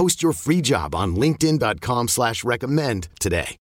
Post your free job on linkedin.com slash recommend today.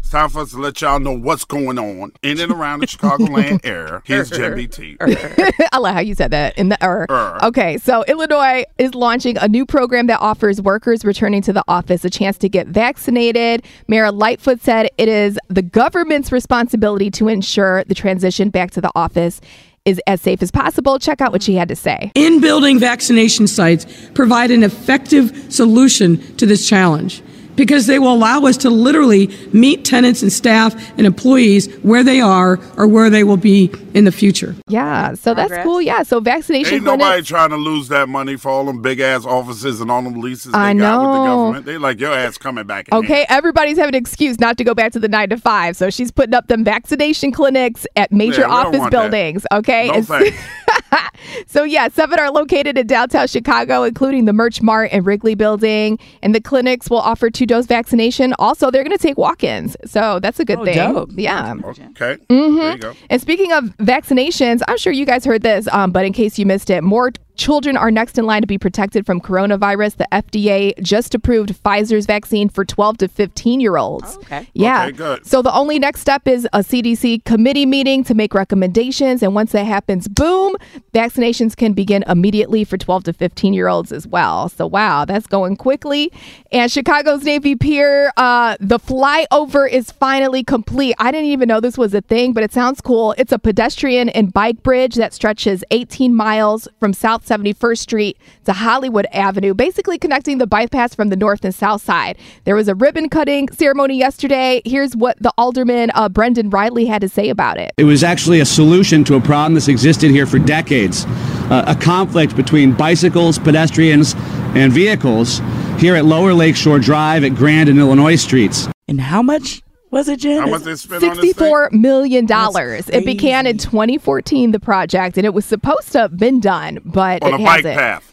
It's time for us to let y'all know what's going on in and around the Chicagoland area. Here's Jen BT. I love how you said that in the er. Er. Okay, so Illinois is launching a new program that offers workers returning to the office a chance to get vaccinated. Mayor Lightfoot said it is the government's responsibility to ensure the transition back to the office is as safe as possible. Check out what she had to say. In building vaccination sites provide an effective solution to this challenge because they will allow us to literally meet tenants and staff and employees where they are or where they will be in the future. Yeah, so that's cool. Yeah, so vaccination Ain't nobody trying to lose that money for all them big ass offices and all them leases they I got with the know. government. They like your ass coming back. In Okay, everybody's having an excuse not to go back to the nine to five. So she's putting up them vaccination clinics at major Yeah, office want that. buildings. Okay. No And- thanks. so yeah, seven are located in downtown Chicago, including the Merch Mart and Wrigley building. And the clinics will offer two dose vaccination. Also, they're going to take walk-ins. So that's a good Oh, thing. dope. Yeah. Okay. Mm-hmm. There you go. And speaking of vaccinations, I'm sure you guys heard this, um, but in case you missed it, more children are next in line to be protected from coronavirus. The FDA just approved Pfizer's vaccine for 12 to 15 year olds. okay. Yeah. Okay, good. So the only next step is a CDC committee meeting to make recommendations. And once that happens, boom, vaccinations can begin immediately for 12 to 15 year olds as well. So, wow, that's going quickly. And Chicago's Navy Pier, uh, the flyover is finally complete. I didn't even know this was a thing, but it sounds cool. It's a pedestrian and bike bridge that stretches 18 miles from South 71st Street to Hollywood Avenue, basically connecting the bypass from the north and south side. There was a ribbon cutting ceremony yesterday. Here's what the alderman, uh, Brendan Reilly, had to say about it. It was actually a solution to a problem that's existed here for decades uh, a conflict between bicycles, pedestrians, and vehicles here at Lower Lakeshore Drive at Grand and Illinois Streets. And how much was it, Jen? How much they spend on this thing? Sixty-four million dollars. It began in 2014, the project, and it was supposed to have been done, but On it a hasn't. path.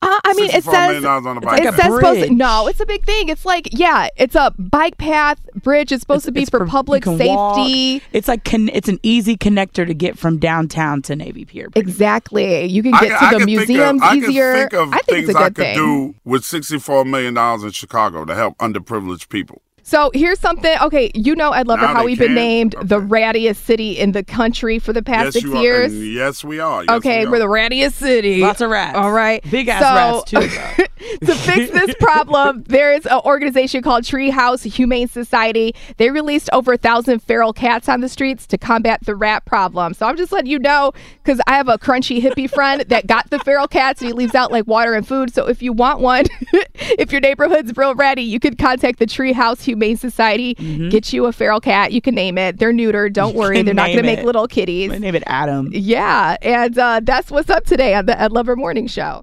Uh, I mean, it $64 million says on a it bike like path. says supposed bridge. no, it's a big thing. It's like yeah, it's a bike path bridge. It's supposed to be It's for public safety. walk. It's like con- it's an easy connector to get from downtown to Navy Pier. pretty much. Exactly. You can get can- to I the can think of- museums I easier. can think of I think things it's a I good I could thing. do with $64 million in Chicago to help underprivileged people. So here's something. Okay, you know Ed Lover Now how we've been can? named the Okay. rattiest city in the country for the past yes, six you are. years. Yes, we are. Yes, okay, we we're are. the rattiest city. Lots of rats. All right. Big ass So- rats too. To fix this problem, there is an organization called Treehouse Humane Society. They released over a thousand feral cats on the streets to combat the rat problem. So I'm just letting you know because I have a crunchy hippie friend that got the feral cats and he leaves out like water and food. So if you want one, if your neighborhood's real ratty, you could contact the Treehouse Humane Society. Get you a feral cat. You can name it. They're neutered. Don't worry. They're not going to make little kitties. Name is Adam. Yeah, and uh, that's what's up today on the Ed Lover Morning Show.